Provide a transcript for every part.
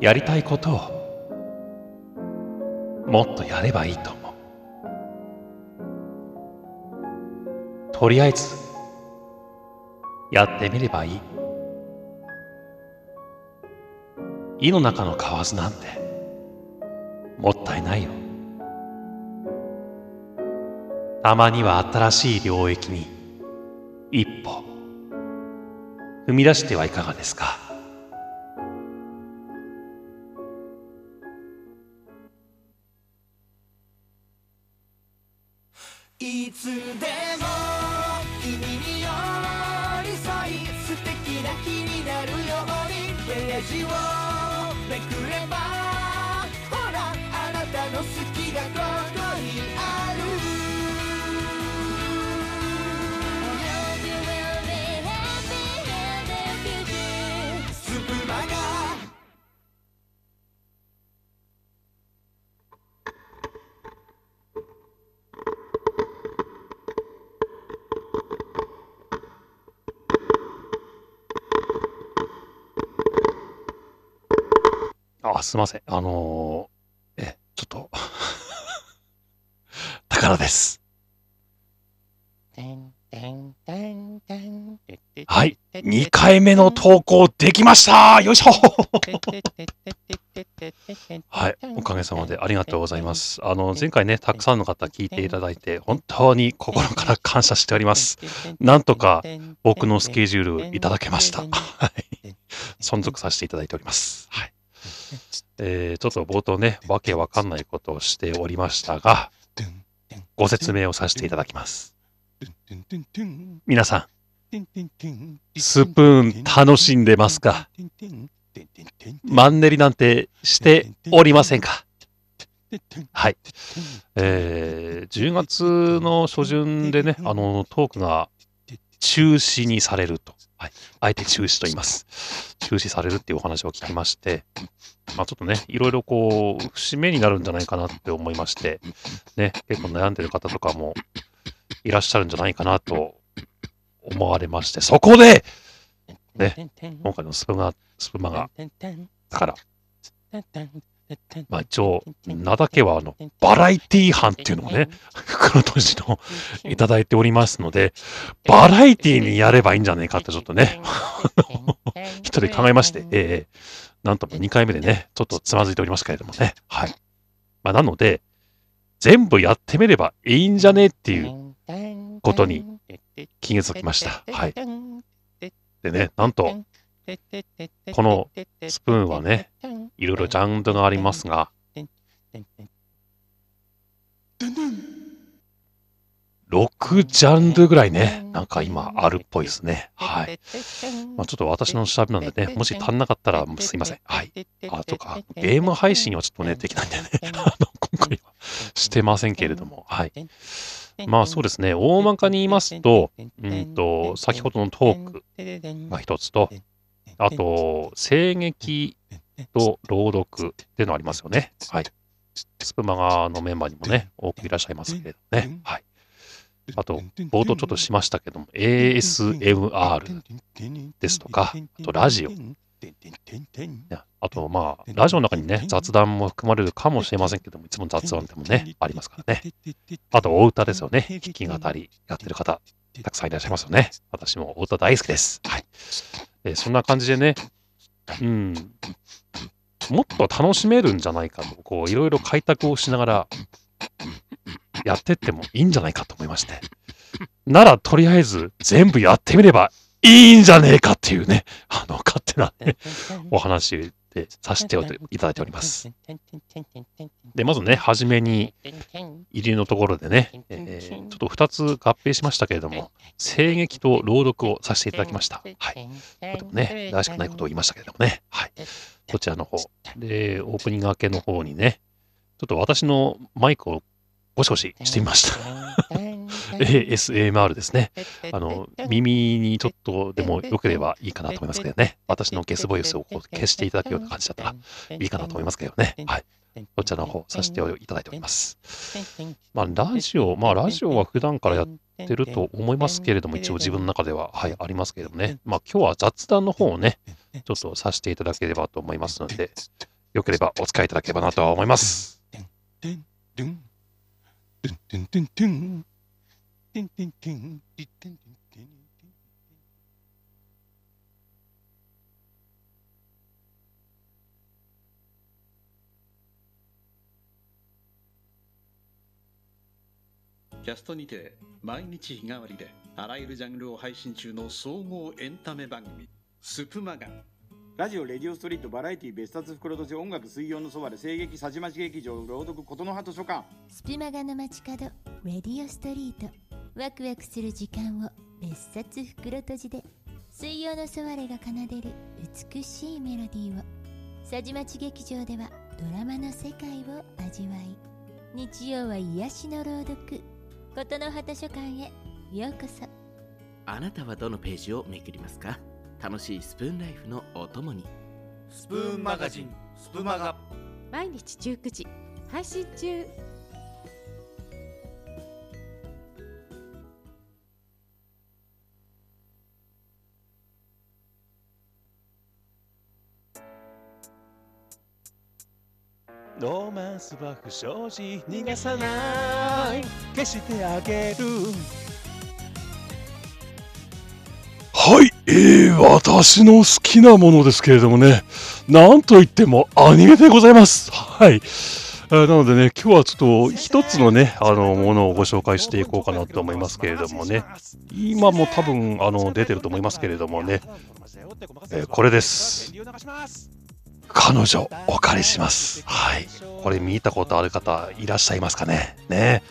やりたいことをもっとやればいいと思う。とりあえずやってみればいい。胃の中の蛙なんてもったいないよ。たまには新しい領域に一歩踏み出してはいかがですか？の好きがここにあるあ、すいません。あのー、ちょっと、宝です。はい。2回目の投稿できましたよいしょはい。おかげさまでありがとうございます。あの、前回ね、たくさんの方聞いていただいて、本当に心から感謝しております。なんとか僕のスケジュールいただけました。はい。存続させていただいております。はい。え、ちょっと冒頭ね、わけわかんないことをしておりましたが、ご説明をさせていただきます。皆さん、スプーン楽しんでますか？マンネリなんてしておりませんか？はい。えー、10月の初旬でね、あの、トークが中止にされると。はい。あえて中止と言います。中止されるっていうお話を聞きまして、まあちょっとね、いろいろこう、節目になるんじゃないかなって思いまして、ね、結構悩んでる方とかもいらっしゃるんじゃないかなと思われまして、そこで、ね、今回のスプマスプマが、だから、まあ一応、名だけはあの、バラエティ班っていうのをね、黒閉じのいただいておりますので、バラエティにやればいいんじゃないかってちょっとね、一人考えまして、ええなんとも2回目でね、ちょっとつまずいておりますけれどもね。はい。まあなので、全部やってみればいいんじゃねっていうことに気がつきました。はい。でね、なんと、このスプーンはね、いろいろジャンルがありますが、6ジャンルぐらいね、なんか今あるっぽいですね。はい。まあ、ちょっと私の調べなんでね、もし足んなかったらすいません。はい。あ、とか、ゲーム配信はちょっとね、できないんでね、あの今回はしてませんけれども、はい。まあそうですね、大まかに言いますと、うんと、先ほどのトークが一つと、あと、声劇と朗読っていうのありますよね。はい。スプマガのメンバーにもね、多くいらっしゃいますけれどね。はい。あと、冒頭ちょっとしましたけども、ASMR ですとか、あとラジオ。あと、まあ、ラジオの中にね、雑談も含まれるかもしれませんけども、いつも雑談でもね、ありますからね。あと、お歌ですよね。弾き語りやってる方、たくさんいらっしゃいますよね。私もお歌大好きです。はい。えーそんな感じでね、うん、もっと楽しめるんじゃないかと、こう、いろいろ開拓をしながら、やってってもいいんじゃないかと思いまして。なら、とりあえず、全部やってみればいいんじゃねえかっていうね、あの、勝手な、ね、お話でさせていただいております。で、まずね、初めに、入りのところでね、えーちょっと2つ合併しましたけれども、声劇と朗読をさせていただきました。はい。とてもね、らしくないことを言いましたけれどもね。はい。こちらの方。で、オープニング明けの方にね、ちょっと私のマイクをゴシゴシしてみました。ASMR ですね。あの、耳にちょっとでも良ければいいかなと思いますけどね。私のゲスボイスをこう消していただくような感じだったらいいかなと思いますけどね。はい。こちらの方させていただいております。まあ、ラジオ、まあ、ラジオは普段からやってると思いますけれども、一応自分の中では、はい、ありますけれどもね。まあ、今日は雑談の方をね、ちょっとさせていただければと思いますので、よければお使いいただければなとは思います。ドゥンドゥンドゥンドゥンティンティンティン、ティンティンティン。キャストにて毎日日替わりであらゆるジャンルを配信中の総合エンタメ番組「スプマガ」ラジオ「レディオストリート」バラエティ別冊袋とじ音楽水曜のそばで声劇さじまじ劇場朗読琴の葉図書館「スプマガの街角レディオストリート」ワクワクする時間を別冊袋閉じで水曜のソワレが奏でる美しいメロディーをさじまち劇場ではドラマの世界を味わい日曜は癒しの朗読琴の葉図書館へようこそ。あなたはどのページをめくりますか？楽しいスプーンライフのお供に。スプーンマガジンスプマガ。毎日19時配信中スは不祥事逃がさない消してあげるはい、えー、私の好きなものですけれどもね、なんといってもアニメでございます。はい。えーなのでね、今日はちょっと一つのね、あの、ものをご紹介していこうかなと思いますけれどもね、今も多分、あの、出てると思いますけれどもね、えーこれです。彼女、お借りします。はい。これ見たことある方いらっしゃいますかね？ね。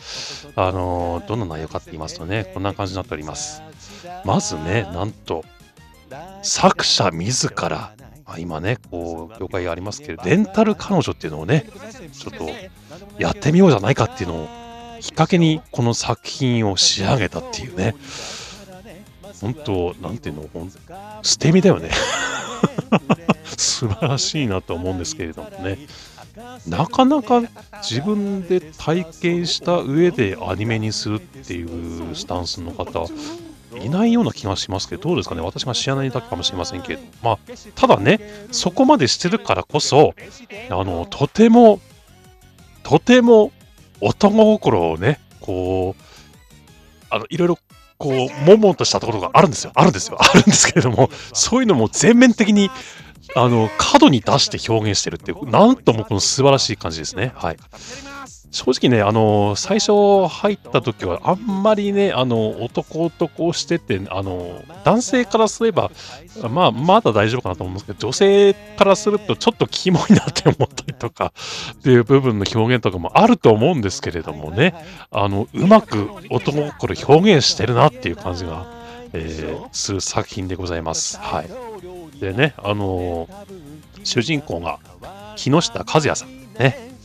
あの、どんな内容かって言いますとね、こんな感じになっております。まずね、なんと、作者自ら、まあ今ね、こう、業界がありますけど、レンタル彼女っていうのをね、ちょっとやってみようじゃないかっていうのを、きっかけにこの作品を仕上げたっていうね、本当なんていうの、ほん捨て身だよね。素晴らしいなと思うんですけれどもね。なかなか自分で体験した上でアニメにするっていうスタンスの方、いないような気がしますけど、どうですかね、私が知らないだけかもしれませんけど、まあ、ただね、そこまでしてるからこそ、あの、とても、とても男心をね、こう、あの、いろいろ、こう、もんもんとしたところがあるんですよ。あるんですよ。あるんですけれども、そういうのも全面的に、あの、角に出して表現してるっていう、なんともこの素晴らしい感じですね。はい。正直ね、あの、最初入った時は、あんまりね、あの、男男してて、あの、男性からすれば、まあ、まだ大丈夫かなと思うんですけど、女性からするとちょっとキモいなって思ったりとか、っていう部分の表現とかもあると思うんですけれどもね、あの、うまく男心表現してるなっていう感じが、えーする作品でございます。はい。でね、あの主人公が木下和也さん、ね、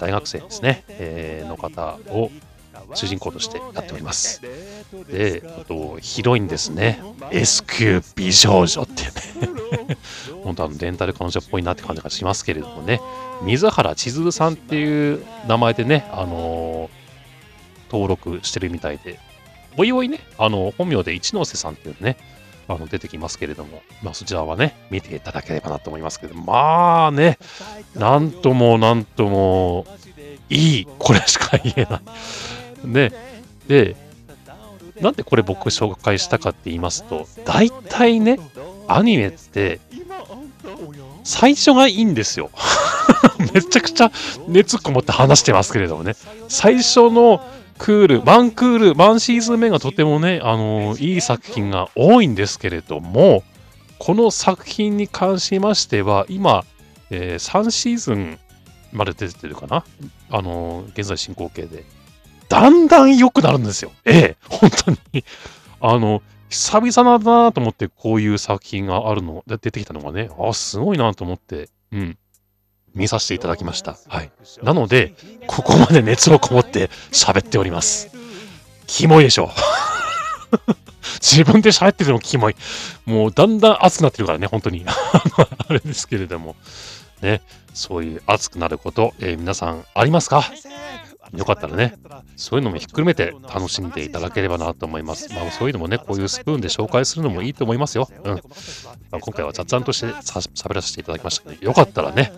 大学生ですね、えーの方を主人公としてやっております。で、あと、ヒロインですね、S 級美少女っていうね、本当あの、レンタル彼女っぽいなって感じがしますけれどもね、水原千鶴さんっていう名前でね、あのー登録してるみたいで、おいおいね、あの、本名で一ノ瀬さんっていうね、あの出てきますけれども、まあ、そちらはね、見ていただければなと思いますけど、まあね、なんともなんとも、いい、これしか言えない。ね、で、なんでこれ僕紹介したかって言いますと、大体ね、アニメって、最初がいいんですよ。めちゃくちゃ熱こもって話してますけれどもね、最初のクール、ワンクール、ワンシーズン目がとてもね、あのいい作品が多いんですけれども、この作品に関しましては、今、えー3シーズンまで出てるかな？あの現在進行形で。だんだん良くなるんですよ。ええ、本当に。あの、久々だなと思って、こういう作品があるの、で出てきたのがね、あ、すごいなと思って、うん。見させていただきました。はい。なので、ここまで熱をこもって喋っております。キモいでしょ。自分で喋っててもキモい。もうだんだん熱くなってるからね、本当に。あれですけれども。ね、そういう熱くなること、えー皆さんありますか？よかったらね、そういうのもひっくるめて楽しんでいただければなと思います。まあ、そういうのもね、こういうスプーンで紹介するのもいいと思いますよ。うん。まあ、今回は雑談としてさ喋らせていただきましたけど、よかったらね、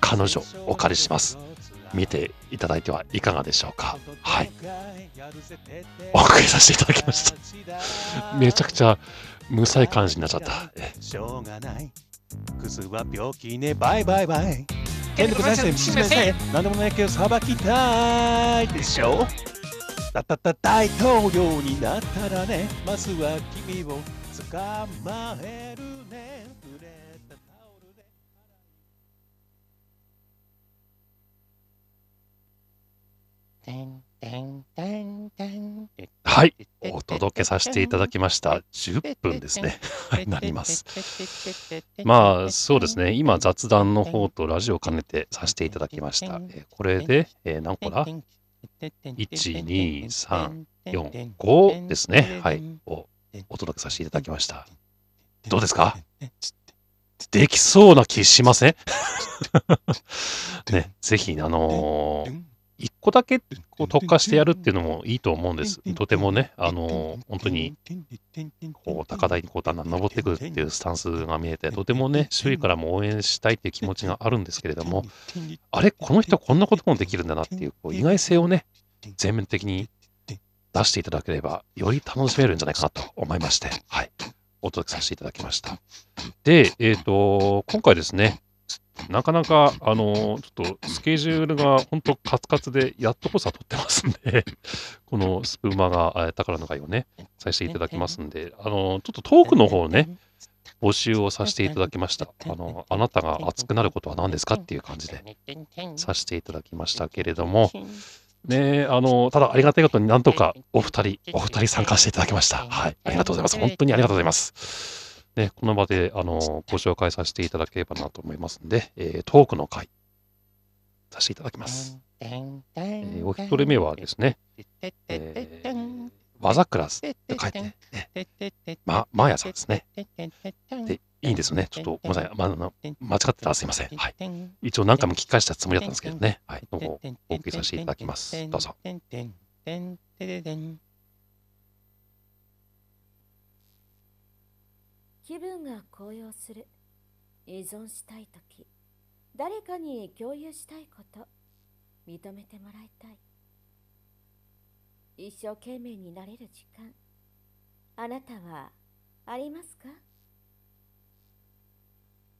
彼女お借りします。見ていただいてはいかがでしょうか。はい。お送りさせていただきました。めちゃくちゃ無才感じになっちゃった。えしょうがないクズは病気ねバイバイバイ権力先生しめせ何でもないけど裁きたいでしょたたた大統領になったらねまずは君を捕まえるはい。お届けさせていただきました。10分ですね。なります。まあ、そうですね。今、雑談の方とラジオを兼ねてさせていただきました。えーこれで、えー何個だ ?1、2、3、4、5ですね。はい。をお届けさせていただきました。どうですか？できそうな気しません？ね、ぜひ、あのー一個だけこう特化してやるっていうのもいいと思うんです。とてもね、あのー本当に、こう、高台にこうだんだん登ってくるっていうスタンスが見えて、とてもね、周囲からも応援したいっていう気持ちがあるんですけれども、あれ、この人こんなこともできるんだなっていう、こう意外性をね、全面的に出していただければ、より楽しめるんじゃないかなと思いまして、はい、お届けさせていただきました。で、えっ、と、今回ですね、なかなか、あの、ちょっとスケジュールが本当カツカツで、やっとこさ取ってますんで、このスプーマが、え宝の会をね、させていただきますんで、あの、ちょっとトークの方をね、募集をさせていただきました。あの、あなたが熱くなることは何ですかっていう感じでさせていただきましたけれども、ねあの、ただありがたいことになんとかお二人、お二人参加していただきました。はい。ありがとうございます。本当にありがとうございます。ね、この場で、あの、ご紹介させていただければなと思いますんで、えートークの会、させていただきます。えーお一人目はですね、えー、和桜って書いてね、ま、マーヤさんですね。で、いいんですよね。ちょっとごめんなさい。ま、間違ってたらすいません。はい。一応何回も聞き返したつもりだったんですけどね。はい。の方をお送りさせていただきます。どうぞ。気分が高揚する依存したい時誰かに共有したいこと認めてもらいたい一生懸命になれる時間あなたはありますか？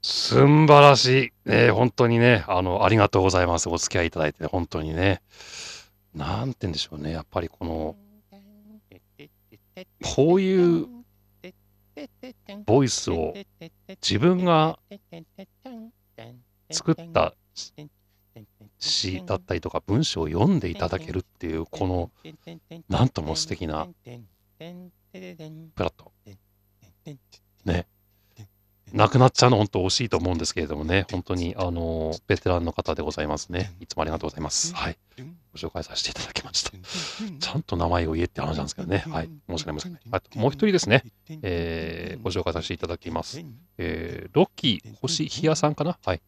すんばらしい。ね、本当にね、あの、ありがとうございます。お付き合いいただいて、本当にね。なんて言うんでしょうね。やっぱりこの、こういうボイスを自分が作った詩だったりとか文章を読んでいただけるっていう、この、なんとも素敵なプラット。ね。なくなっちゃうの本当惜しいと思うんですけれどもね、本当にあのベテランの方でございますね。いつもありがとうございます。はい。ご紹介させていただきました。ちゃんと名前を言えって話なんですけどね。はい。申し訳ありません。あともう一人ですね、えーご紹介させていただきます。えーロッキー星ひやさん。かなはい。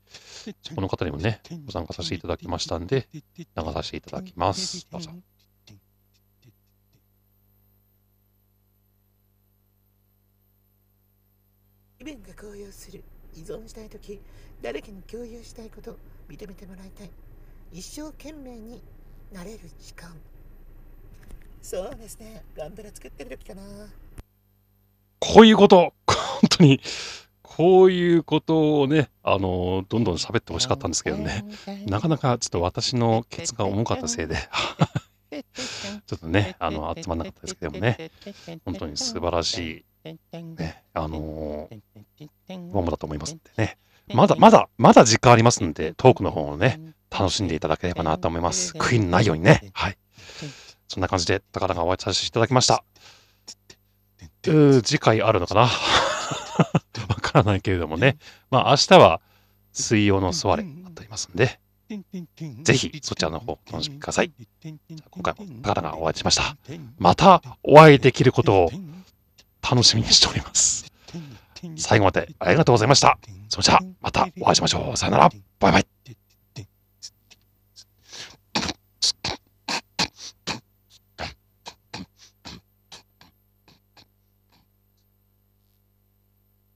この方にもね、ご参加させていただきましたん。で、流させていただきます。どうぞ。気分が高揚する依存したい時誰かに共有したいこと認めてもらいたい。一生懸命になれる時間。そうですね。ガンダラ作ってる時かな。こういうこと、本当に、こういうことをね、あの、どんどん喋ってほしかったんですけどね、なかなかちょっと私のケツが重かったせいで、ちょっとね、あの、集まんなかったですけどもね、本当に素晴らしい、ね、あのものだと思いますんでね、まだ、まだ、まだ時間ありますんで、トークの方をね、楽しんでいただければなと思います。悔いのない。ようにね、はい。そんな感じで、宝がお会いさせていただきました。次回あるのかな？わからないけれどもね。まあ明日は水曜のソワレになっておりますんで、ぜひそちらの方お楽しみください。今回も高田がお会いしました。またお会いできることを楽しみにしております。最後までありがとうございました。それじゃあまたお会いしましょう。さよなら。バイバイ。